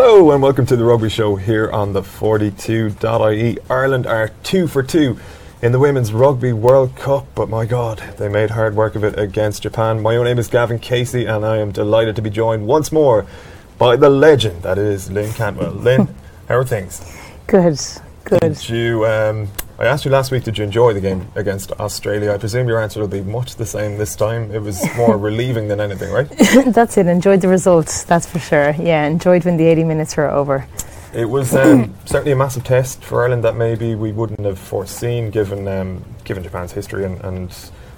Hello and welcome to the Rugby Show here on the 42.ie. Ireland are two for two in the Women's Rugby World Cup, but my God, they made hard work of it against Japan. My own name is Gavin Casey and I am delighted to be joined once more by the legend that is Lynn Cantwell. Lynn, how are things? Good, good. Did you, um, I asked you last week, did you enjoy the game against Australia? I presume your answer will be much the same this time. It was more relieving than anything, right? that's it. Enjoyed the results, that's for sure. Yeah, enjoyed when the 80 minutes were over. It was um, certainly a massive test for Ireland that maybe we wouldn't have foreseen, given um, given Japan's history and, and,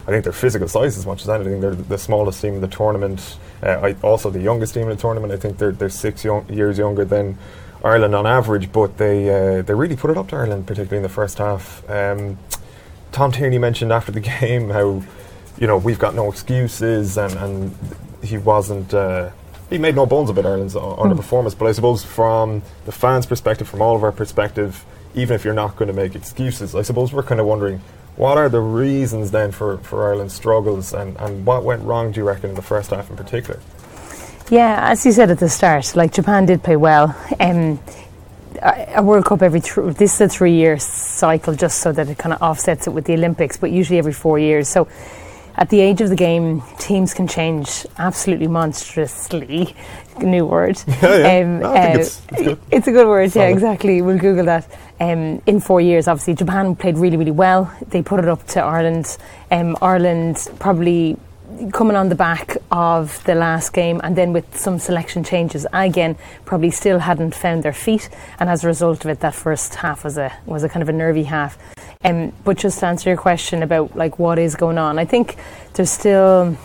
I think their physical size as much as anything. They're the smallest team in the tournament. Uh, I, also the youngest team in the tournament. I think they're they're six young, years younger than Ireland on average, but they uh, they really put it up to Ireland, particularly in the first half. Um, Tom Tierney mentioned after the game how you know we've got no excuses, and, and he wasn't. Uh, he made no bones about Ireland's underperformance, but I suppose from the fans' perspective, from all of our perspective, even if you're not going to make excuses, I suppose we're kind of wondering what are the reasons then for, for Ireland's struggles and, and what went wrong, do you reckon, in the first half in particular? Yeah, as you said at the start, like Japan did play well. Um, a World Cup every th- this is a three year cycle just so that it kind of offsets it with the Olympics, but usually every four years. So at the age of the game, teams can change absolutely monstrously. New word. Yeah, yeah. Um, uh, it's, it's, it's, a good word. Solid. Yeah, exactly. We'll Google that. Um, in four years, obviously, Japan played really, really well. They put it up to Ireland. Um, Ireland probably coming on the back of the last game and then with some selection changes I again probably still hadn't found their feet. And as a result of it that first half was a was a kind of a nervy half. Um, but just to answer your question about like what is going on I think there's still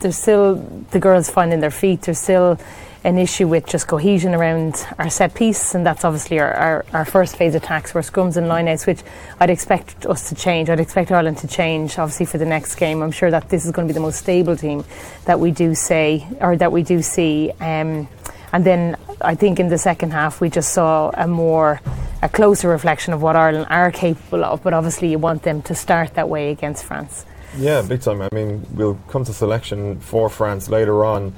there's still the girls finding their feet. There's still an issue with just cohesion around our set piece, and that's obviously our, our, our first phase attacks were scrums and lineouts, which I'd expect us to change. I'd expect Ireland to change, obviously, for the next game. I'm sure that this is going to be the most stable team that we do say or that we do see. Um, and then I think in the second half we just saw a more a closer reflection of what Ireland are capable of. But obviously, you want them to start that way against France. Yeah, big time. I mean, we'll come to selection for France later on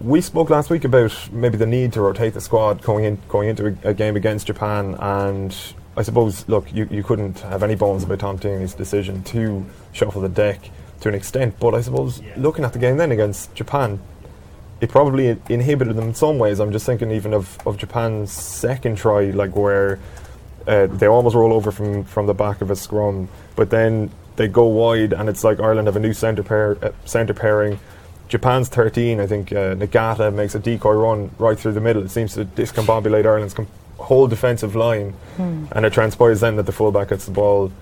we spoke last week about maybe the need to rotate the squad going in going into a, a game against Japan, and I suppose look, you, you couldn't have any bones about Tom Tierney's decision to shuffle the deck to an extent, but I suppose looking at the game then against Japan, it probably inhibited them in some ways. I'm just thinking even of, of Japan's second try, like where uh, they almost roll over from, from the back of a scrum, but then they go wide, and it's like Ireland have a new centre pair, uh, centre pairing Japan's 13, I think uh, Nagata makes a decoy run right through the middle. It seems to discombobulate Ireland's com- whole defensive line, hmm. and it transpires then that the fullback gets the ball.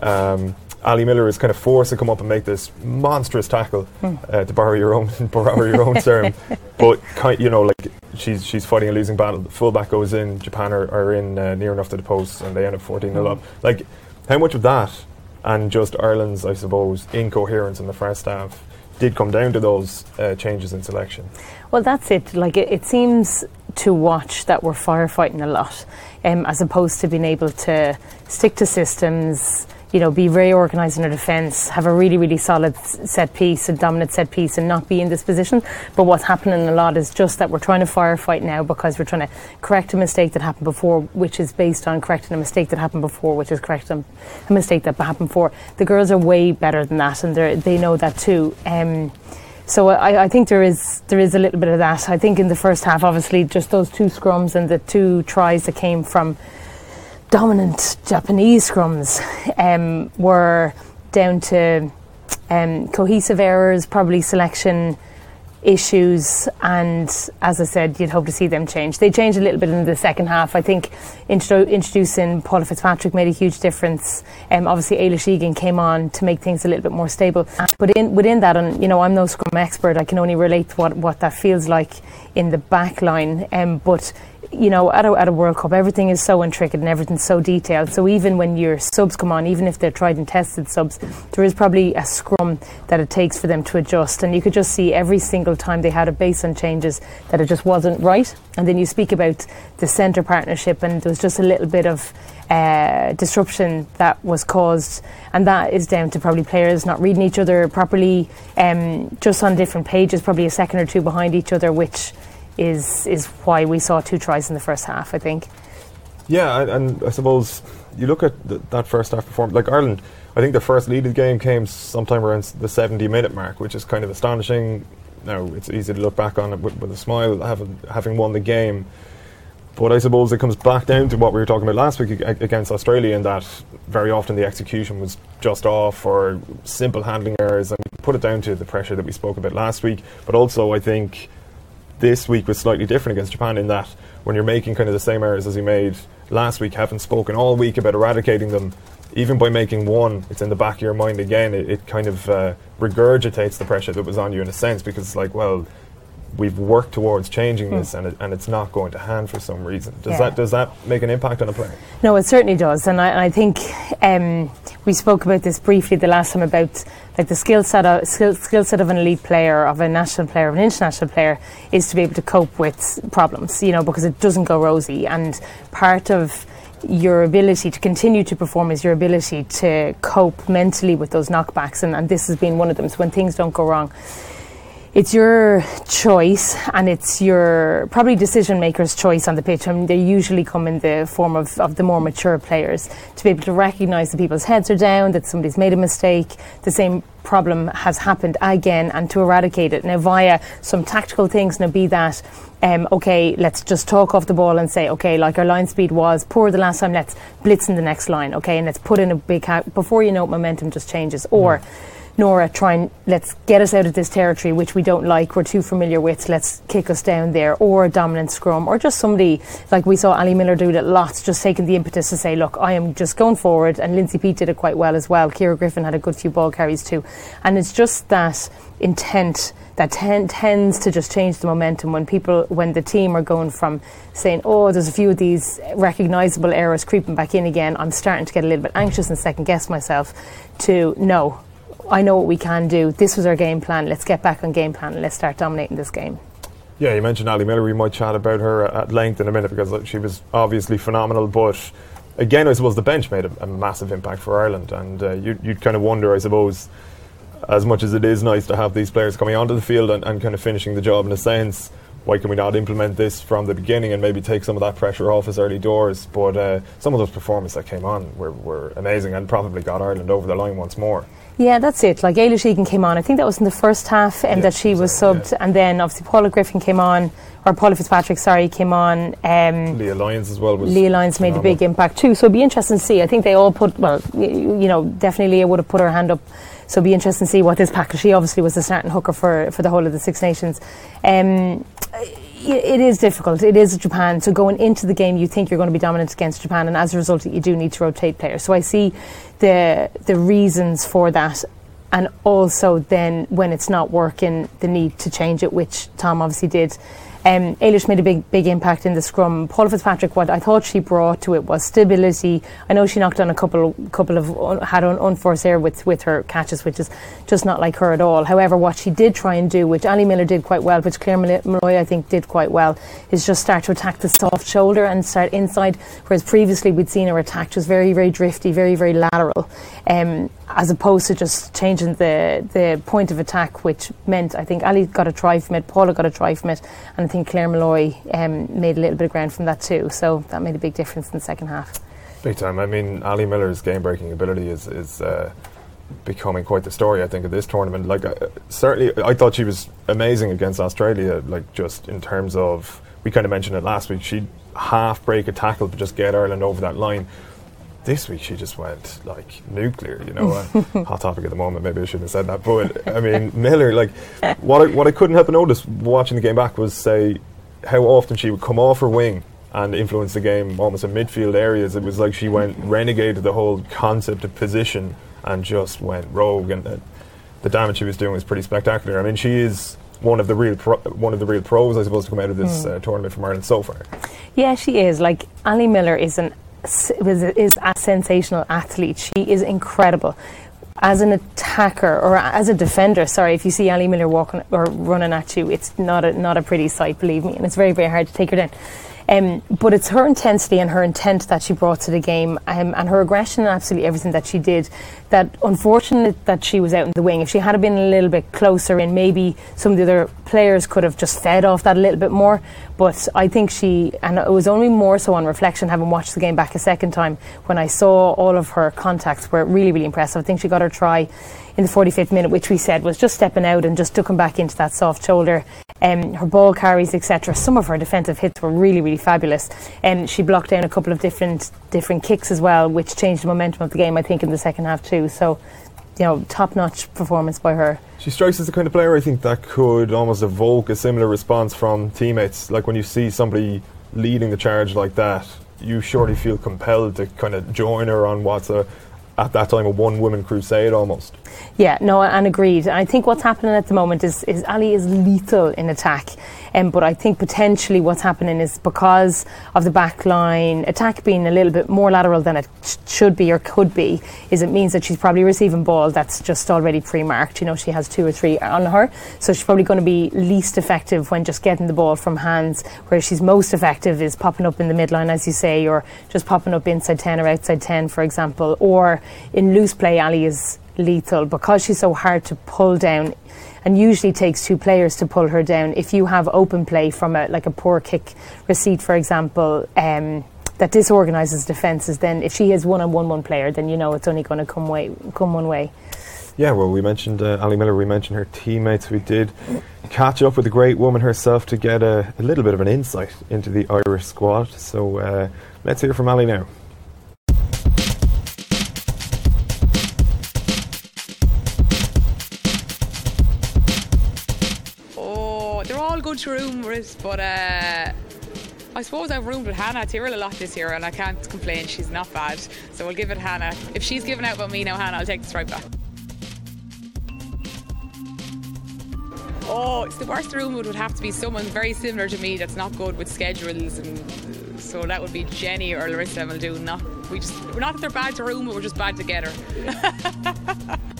Um, Ali Miller is kind of forced to come up and make this monstrous tackle, hmm. uh, to borrow your own borrow your own term. But kind, you know, like she's she's fighting a losing battle. The fullback goes in. Japan are, are in uh, near enough to the post, and they end up 14 0 up. Hmm. Like, how much of that, and just Ireland's, I suppose, incoherence in the first half did come down to those uh, changes in selection. Well, that's it. Like it, it, seems to watch that we're firefighting a lot, um, as opposed to being able to stick to systems, you know, be very organised in our defence, have a really, really solid set piece, a dominant set piece, and not be in this position. But what's happening a lot is just that we're trying to firefight now because we're trying to correct a mistake that happened before, which is based on correcting a mistake that happened before, which is correcting a mistake that happened before. The girls are way better than that, and they know that too. Um, so I, I, think there is there is a little bit of that. I think in the first half, obviously, just those two scrums and the two tries that came from dominant Japanese scrums um, were down to um, cohesive errors, probably selection issues, and as I said, you'd hope to see them change. They changed a little bit in the second half. I think intro- introducing Paula Fitzpatrick made a huge difference. Um, obviously, Ailis Egan came on to make things a little bit more stable. But in, within that, and you know, I'm no scrum expert. I can only relate to what, what that feels like in the back line. Um, but you know, at a, at a World Cup, everything is so intricate and everything's so detailed. So even when your subs come on, even if they're tried and tested subs, there is probably a scrum that it takes for them to adjust. And you could just see every single time they had a base on changes that it just wasn't right. And then you speak about the centre partnership, and there was just a little bit of uh, disruption that was caused, and that is down to probably players not reading each other properly, um, just on different pages, probably a second or two behind each other, which is is why we saw two tries in the first half. I think. Yeah, and, I suppose you look at th- that first half performance. Like Ireland, I think the first lead of the game came sometime around the 70 minute mark, which is kind of astonishing. Now it's easy to look back on it with, with a smile, having having won the game. But I suppose it comes back down to what we were talking about last week against Australia, in that very often the execution was just off or simple handling errors, and put it down to the pressure that we spoke about last week. But also, I think this week was slightly different against Japan in that when you're making kind of the same errors as you made last week, having spoken all week about eradicating them, even by making one, it's in the back of your mind again. It, it kind of uh, regurgitates the pressure that was on you in a sense because it's like, well, we've worked towards changing Hmm. this, and it, and it's not going to hand for some reason. Does Yeah. that does that make an impact on a player? No, it certainly does, and I, I think um, we spoke about this briefly the last time about like the skill set of skill, skill set of an elite player, of a national player, of an international player, is to be able to cope with problems. You know, because it doesn't go rosy, and part of your ability to continue to perform is your ability to cope mentally with those knockbacks, and, and this has been one of them. So when things don't go wrong, it's your choice and it's your probably decision maker's choice on the pitch. I mean, they usually come in the form of, of the more mature players to be able to recognise that people's heads are down, that somebody's made a mistake, the same problem has happened again, and to eradicate it. Now, via some tactical things, now be that, um, okay, let's just talk off the ball and say, okay, like our line speed was poor the last time, let's blitz in the next line, okay, and let's put in a big, before you know it, momentum just changes. Or, Nora, try and let's get us out of this territory which we don't like, we're too familiar with, let's kick us down there, or a dominant scrum, or just somebody like we saw Ali Miller do it lots, just taking the impetus to say, Look, I am just going forward, and Lindsay Peat did it quite well as well. Ciara Griffin had a good few ball carries too. And it's just that intent that ten- tends to just change the momentum when people, when the team are going from saying, oh, there's a few of these recognisable errors creeping back in again, I'm starting to get a little bit anxious and second guess myself, to no, I know what we can do. This was our game plan. Let's get back on game plan and let's start dominating this game. Yeah, you mentioned Ali Miller. We might chat about her at length in a minute because she was obviously phenomenal. But again, I suppose the bench made a, a massive impact for Ireland, and uh, you, you'd kind of wonder, I suppose, as much as it is nice to have these players coming onto the field and, and kind of finishing the job in a sense. Why can we not implement this from the beginning and maybe take some of that pressure off us early doors? But uh, some of those performances that came on were, were amazing and probably got Ireland over the line once more. Yeah, that's it. Like Ayla Sheehan came on. I think that was in the first half, and Yeah, that she was subbed, and then obviously Paula Griffin came on, or Paula Fitzpatrick, sorry, came on. Um, Leah Lyons as well was. Leah Lyons made a big impact too, so it'd be interesting to see. I think they all put well, y- you know, definitely Leah would have put her hand up. So it'd be interesting to see what this pack. She obviously was the starting hooker for for the whole of the Six Nations. Um, it is difficult. It is Japan. So going into the game, you think you're going to be dominant against Japan, and as a result, you do need to rotate players. So I see the the reasons for that, and also then when it's not working, the need to change it, which Tom obviously did. Um, Ailis made a big, big impact in the scrum. Paula Fitzpatrick, what I thought she brought to it was stability. I know she knocked on a couple, couple of had un, unforced air with, with her catches, which is just not like her at all. However, what she did try and do, which Ali Miller did quite well, which Claire Mal- Molloy I think did quite well, is just start to attack the soft shoulder and start inside. Whereas previously we'd seen her attack just very, very drifty, very, very lateral. Um, as opposed to just changing the the point of attack, which meant I think Ali got a try from it, Paula got a try from it, and I think Claire Molloy um, made a little bit of ground from that too. So that made a big difference in the second half. Big time. I mean, Ali Miller's game breaking ability is is uh, becoming quite the story. I think of this tournament. Like, uh, certainly, I thought she was amazing against Australia. Like, just in terms of we kind of mentioned it last week. She'd half break a tackle to just get Ireland over that line. This week she just went like nuclear, you know. uh, hot topic at the moment. Maybe I shouldn't have said that, but I mean Miller. Like what I, what I couldn't help but notice watching the game back was say how often she would come off her wing and influence the game almost in midfield areas. It was like she went renegated the whole concept of position and just went rogue, and uh, the damage she was doing was pretty spectacular. I mean, she is one of the real pro- one of the real pros, I suppose, to come out of this uh, tournament from Ireland so far. Yeah, she is. Like Ali Miller is an s- is a, is a sensational athlete. She is incredible. As an attacker or as a defender, sorry, if you see Ali Miller walking or running at you, it's not a not a pretty sight, believe me, and it's very very hard to take her down. Um, but it's her intensity and her intent that she brought to the game, um, and her aggression and absolutely everything that she did that unfortunate that she was out in the wing. If she had been a little bit closer in, maybe some of the other players could have just fed off that a little bit more. But I think she, and it was only more so on reflection, having watched the game back a second time, when I saw all of her contacts were really, really impressive. I think she got her try in the 45th minute, which we said was just stepping out and just ducking back into that soft shoulder. Um, her ball carries, etc. Some of her defensive hits were really, really fabulous. And um, she blocked down a couple of different different kicks as well, which changed the momentum of the game. I think in the second half too. So, you know, top-notch performance by her. She strikes as the kind of player I think that could almost evoke a similar response from teammates. Like when you see somebody leading the charge like that, you surely feel compelled to kind of join her on what's a at that time a one woman crusade almost. Yeah, no, and agreed. I think what's happening at the moment is, is Ali is lethal in attack. Um, but I think potentially what's happening is because of the back line attack being a little bit more lateral than it sh- should be or could be, is it means that she's probably receiving ball that's just already pre-marked. You know, she has two or three on her, so she's probably going to be least effective when just getting the ball from hands. Where she's most effective is popping up in the midline, as you say, or just popping up inside ten or outside ten, for example. Or in loose play, Ali is lethal because she's so hard to pull down and usually takes two players to pull her down. If you have open play from a like a poor kick receipt, for example, um, that disorganises defences, then if she has one on one one player, then you know it's only going to come way come one way. Yeah, well, we mentioned uh, Ali Miller. We mentioned her teammates. We did catch up with the great woman herself to get a, a little bit of an insight into the Irish squad. So uh, let's hear from Ali now. But uh, I suppose I've roomed with Hannah Tyrrell a lot this year, and I can't complain. She's not bad, so we'll give it Hannah. If she's given out about me now, Hannah, I'll take the strike back. Oh, it's the worst room would have to be someone very similar to me that's not good with schedules, and so that would be Jenny or Larissa Muldoon. Not we just we're not that they're bad to room, but we're just bad together.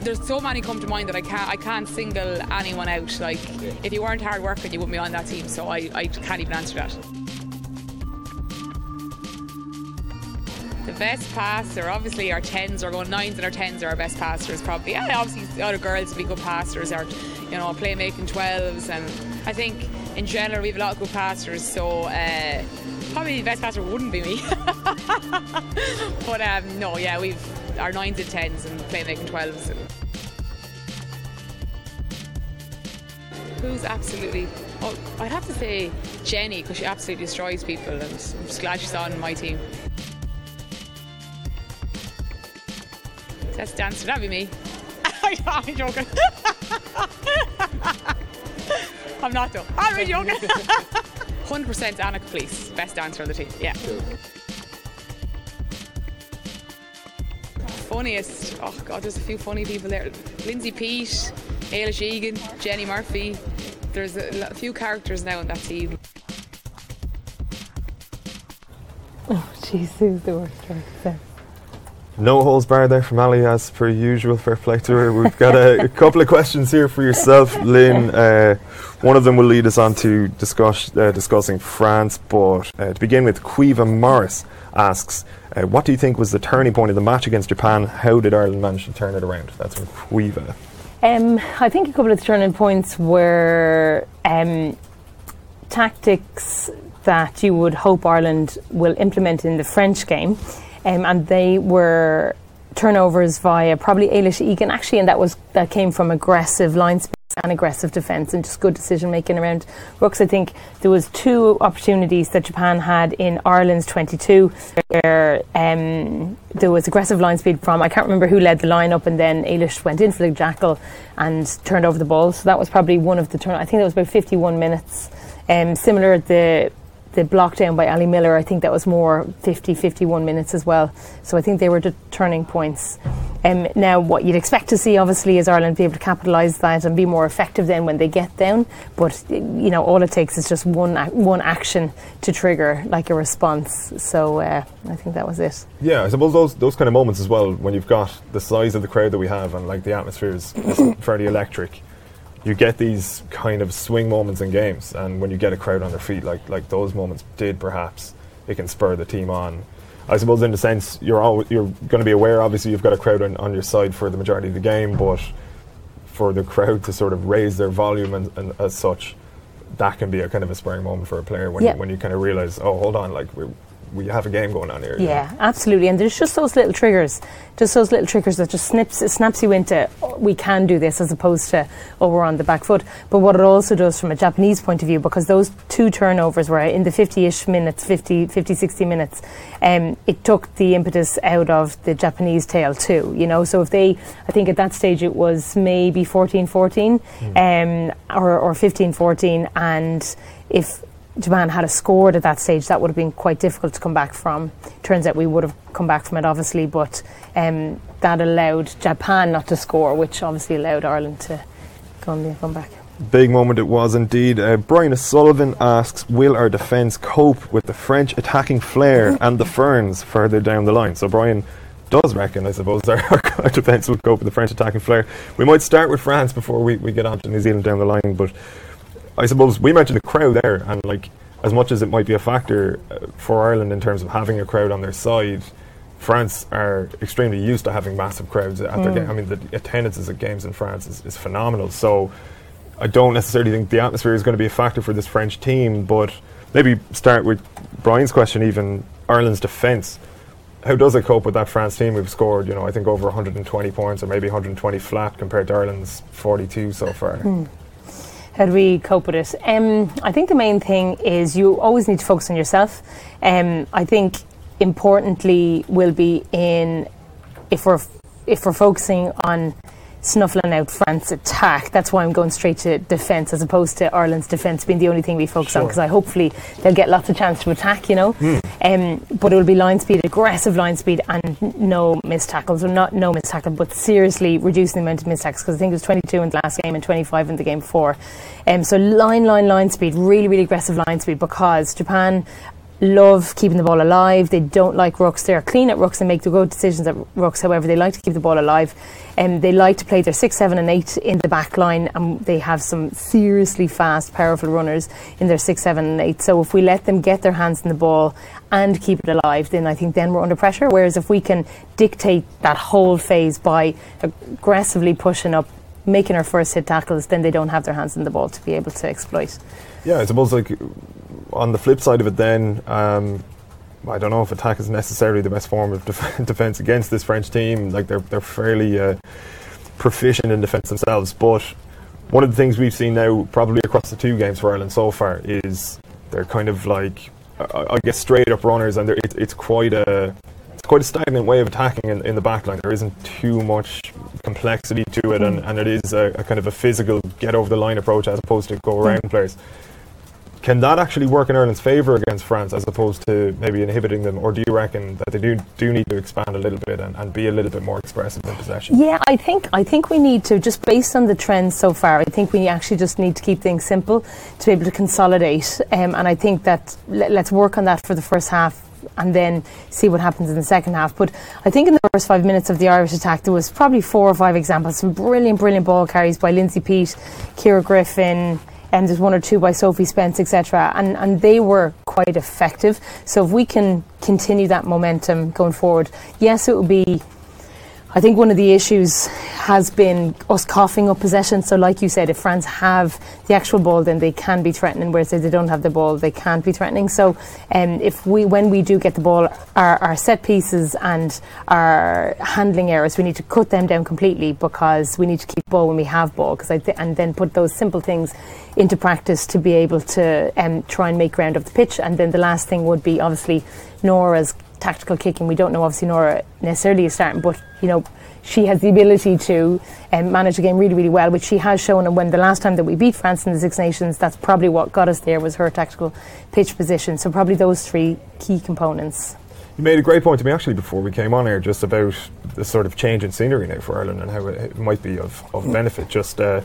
there's so many come to mind that I can't I can't single anyone out. Like if you weren't hard working, you wouldn't be on that team. So I, I can't even answer that. The best passer, obviously our tens are going nines and our tens are our best passers probably. Yeah, obviously the other girls would be good passers or you know playmaking twelves and I think in general we have a lot of good passers. So. Uh, probably the best passer wouldn't be me. but um, no, yeah, we've our nines and tens and playmaking twelves. Who's absolutely? Oh, I'd have to say Jenny because she absolutely destroys people, and I'm just glad she's on my team. That's dancer. That'd be me. I'm joking. I'm not though. I'm really joking. 100% Anna Caplice, best dancer on the team. Yeah. Funniest, oh god, there's a few funny people there. Lindsay Peat, Ailis Egan, Jenny Murphy. There's a, a few characters now in that team. Oh, jeez, who's the worst right No holes barred there from Ali, as per usual. Fair play to her. We've got a, a couple of questions here for yourself, Lynn. Uh, one of them will lead us on to discuss, uh, discussing France, but uh, to begin with, Quiva Morris asks, uh, what do you think was the turning point of the match against Japan? How did Ireland manage to turn it around? That's from Quiva. Um, I think a couple of the turning points were um, tactics that you would hope Ireland will implement in the French game, um, and they were turnovers via probably Ailis Egan actually, and that was that came from aggressive line and aggressive defence and just good decision making around rucks. I think there was two opportunities that Japan had in Ireland's 22 where um, there was aggressive line speed from I can't remember who led the line up and then Ailis went in for the jackal and turned over the ball. So that was probably one of the turn. I think that was about 51 minutes. Um, similar the the block down by Ali Miller, I think that was more 50, 51 minutes as well. So I think they were the turning points. Um, now, what you'd expect to see, obviously, is Ireland be able to capitalise that and be more effective then when they get down. But you know, all it takes is just one one action to trigger like a response. So uh, I think that was it. Yeah, I suppose those those kind of moments as well, when you've got the size of the crowd that we have and like the atmosphere is, is fairly electric you get these kind of swing moments in games, and when you get a crowd on their feet, like like those moments did, perhaps it can spur the team on. I suppose in the sense you're all, you're going to be aware. Obviously, you've got a crowd on, on your side for the majority of the game, but for the crowd to sort of raise their volume and, and as such, that can be a kind of a spurring moment for a player when Yeah. you, when you kind of realize, oh, hold on, like we we have a game going on here. you know. Yeah, absolutely. And there's just those little triggers, just those little triggers that just snips, it snaps you into, oh, we can do this, as opposed to, oh, we're on the back foot. But what it also does from a Japanese point of view, because those two turnovers were in the 50 ish minutes, 50, 50, 60 minutes, um, it took the impetus out of the Japanese tail too, you know. So if they, I think at that stage it was maybe 14 14 um, or, or 15 14, and if Japan had a scored at that stage, that would have been quite difficult to come back from. Turns out we would have come back from it, obviously, but um, that allowed Japan not to score, which obviously allowed Ireland to go and come back. Big moment it was indeed. Uh, Brian Sullivan asks, "Will our defence cope with the French attacking flair and the Ferns further down the line?" So Brian does reckon, I suppose, our, our defence will cope with the French attacking flair. We might start with France before we, we get on to New Zealand down the line, but I suppose we mentioned the crowd there, and like as much as it might be a factor uh, for Ireland in terms of having a crowd on their side. France are extremely used to having massive crowds at their game. I mean, the attendances at games in France is, is phenomenal. So, I don't necessarily think the atmosphere is going to be a factor for this French team, but maybe start with Brian's question even Ireland's defence. How does it cope with that France team who've scored, you know, I think over 120 points or maybe 120 flat compared to Ireland's 42 so far? How do we cope with it? Um, I think the main thing is you always need to focus on yourself. Um, I think importantly will be in if we're if we're focusing on snuffling out France's attack. That's why I'm going straight to defence as opposed to Ireland's defence being the only thing we focus on because I hopefully they'll get lots of chance to attack. You know, um, but it will be line speed, aggressive line speed, and no missed tackles, or not no missed tackle, but seriously reducing the amount of missed tackles because I think it was 22 in the last game and 25 in the game before. Um, so line, line, line speed, really, really aggressive line speed because Japan love keeping the ball alive. They don't like rucks. They're clean at rucks and make the good decisions at rucks. However, they like to keep the ball alive. And they like to play their six, seven, and eight in the back line. And they have some seriously fast, powerful runners in their six, seven, and eight. So if we let them get their hands in the ball and keep it alive, then I think then we're under pressure. Whereas if we can dictate that whole phase by aggressively pushing up, making our first hit tackles, then they don't have their hands in the ball to be able to exploit. Yeah, I suppose like on the flip side of it, then um, I don't know if attack is necessarily the best form of def- defense against this French team. Like they're they're fairly uh, proficient in defense themselves, but one of the things we've seen now, probably across the two games for Ireland so far, is they're kind of like I, I guess straight up runners, and it, it's quite a it's quite a stagnant way of attacking in, in the back line. There isn't too much complexity to it, and, and it is a, a kind of a physical get over the line approach as opposed to go around players. Can that actually work in Ireland's favour against France as opposed to maybe inhibiting them, or do you reckon that they do do need to expand a little bit and, and be a little bit more expressive in possession? Yeah, I think I think we need to just based on the trends so far. I think we actually just need to keep things simple to be able to consolidate. Um, and I think that let, let's work on that for the first half and then see what happens in the second half. But I think in the first five minutes of the Irish attack, there was probably four or five examples, some brilliant, brilliant ball carries by Lindsay Peat, Ciara Griffin. And there's one or two by Sophie Spence, etc. And and they were quite effective. So if we can continue that momentum going forward, yes, it would be I think one of the issues has been us coughing up possession. So, like you said, if France have the actual ball, then they can be threatening. Whereas if they don't have the ball, they can't be threatening. So, um, if we, when we do get the ball, our, our set pieces and our handling errors, we need to cut them down completely because we need to keep ball when we have ball. Because th- and then put those simple things into practice to be able to um, try and make ground of the pitch. And then the last thing would be obviously Nora's tactical kicking. We don't know obviously Nora necessarily is starting, but you know she has the ability to um, manage the game really, really well, which she has shown. And when the last time that we beat France in the Six Nations, that's probably what got us there was her tactical pitch position. So probably those three key components. You made a great point to me actually before we came on here, just about the sort of change in scenery now for Ireland and how it, it might be of, of benefit. Just uh,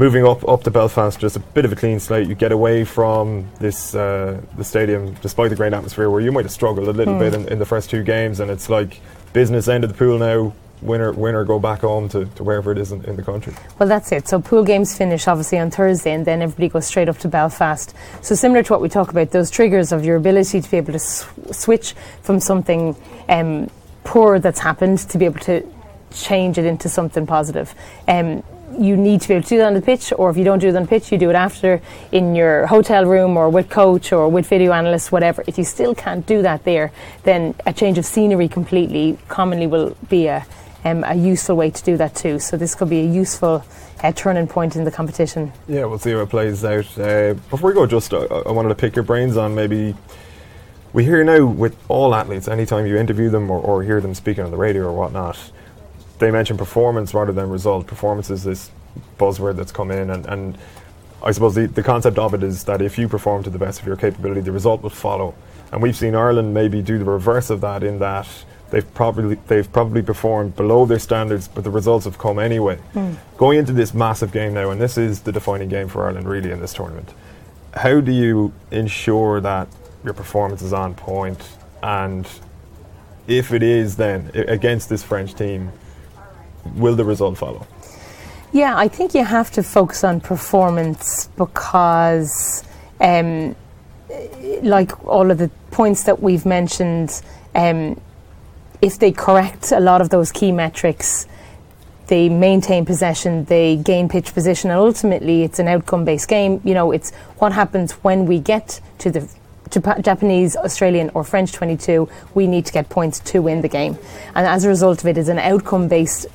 moving up up to Belfast, just a bit of a clean slate. You get away from this uh, the stadium, despite the great atmosphere, where you might have struggled a little bit in, in the first two games, and it's like business end of the pool now. winner winner go back home to, to wherever it is in, in the country. Well, that's it. So pool games finish obviously on Thursday, and then everybody goes straight up to Belfast. So similar to what we talk about, those triggers of your ability to be able to sw- switch from something um, poor that's happened to be able to change it into something positive. Um, you need to be able to do that on the pitch, or if you don't do it on the pitch, you do it after in your hotel room or with coach or with video analysts, whatever. If you still can't do that there, then a change of scenery completely commonly will be a, um, a useful way to do that too. So this could be a useful uh, turning point in the competition. Yeah, we'll see how it plays out. Uh, before we go, just uh, I wanted to pick your brains on maybe. We hear now with all athletes, anytime you interview them or, or hear them speaking on the radio or whatnot, they mention performance rather than result. Performance is this buzzword that's come in, and, and I suppose the, the concept of it is that if you perform to the best of your capability, the result will follow. And we've seen Ireland maybe do the reverse of that in that they've probably they've probably performed below their standards, but the results have come anyway. Hmm. Going into this massive game now, and this is the defining game for Ireland really in this tournament. How do you ensure that your performance is on point, and if it is, then against this French team, will the result follow? Yeah, I think you have to focus on performance because, um, like all of the points that we've mentioned, um, if they correct a lot of those key metrics, they maintain possession, they gain pitch position, and ultimately it's an outcome based game. You know, it's what happens when we get to the Japa- Japanese, Australian, or French 22, we need to get points to win the game. And as a result of it, it's an outcome based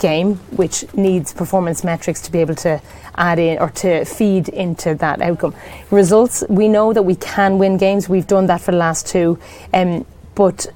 game which needs performance metrics to be able to add in or to feed into that outcome. Results, we know that we can win games, we've done that for the last two, um, but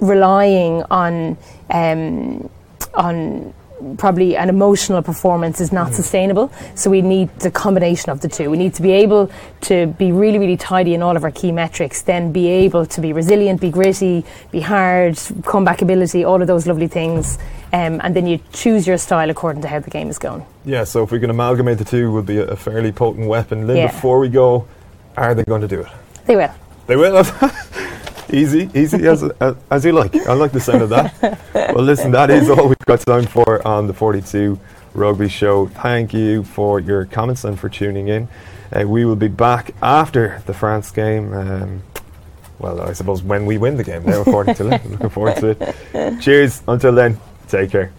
relying on um, on probably an emotional performance is not sustainable. So we need the combination of the two. We need to be able to be really, really tidy in all of our key metrics, then be able to be resilient, be gritty, be hard, comeback ability, all of those lovely things. Um, and then you choose your style according to how the game is going. Yeah, so if we can amalgamate the two, will be a, a fairly potent weapon. Lynn, Yeah. before we go, are they going to do it? They will. They will. easy, easy as, as, as you like. I like the sound of that. well, listen, that is all we've got time for on the 42 Rugby Show. Thank you for your comments and for tuning in. Uh, we will be back after the France game. Um, well, I suppose when we win the game now, according to Lynn. Looking forward to it. Cheers. Until then, take care.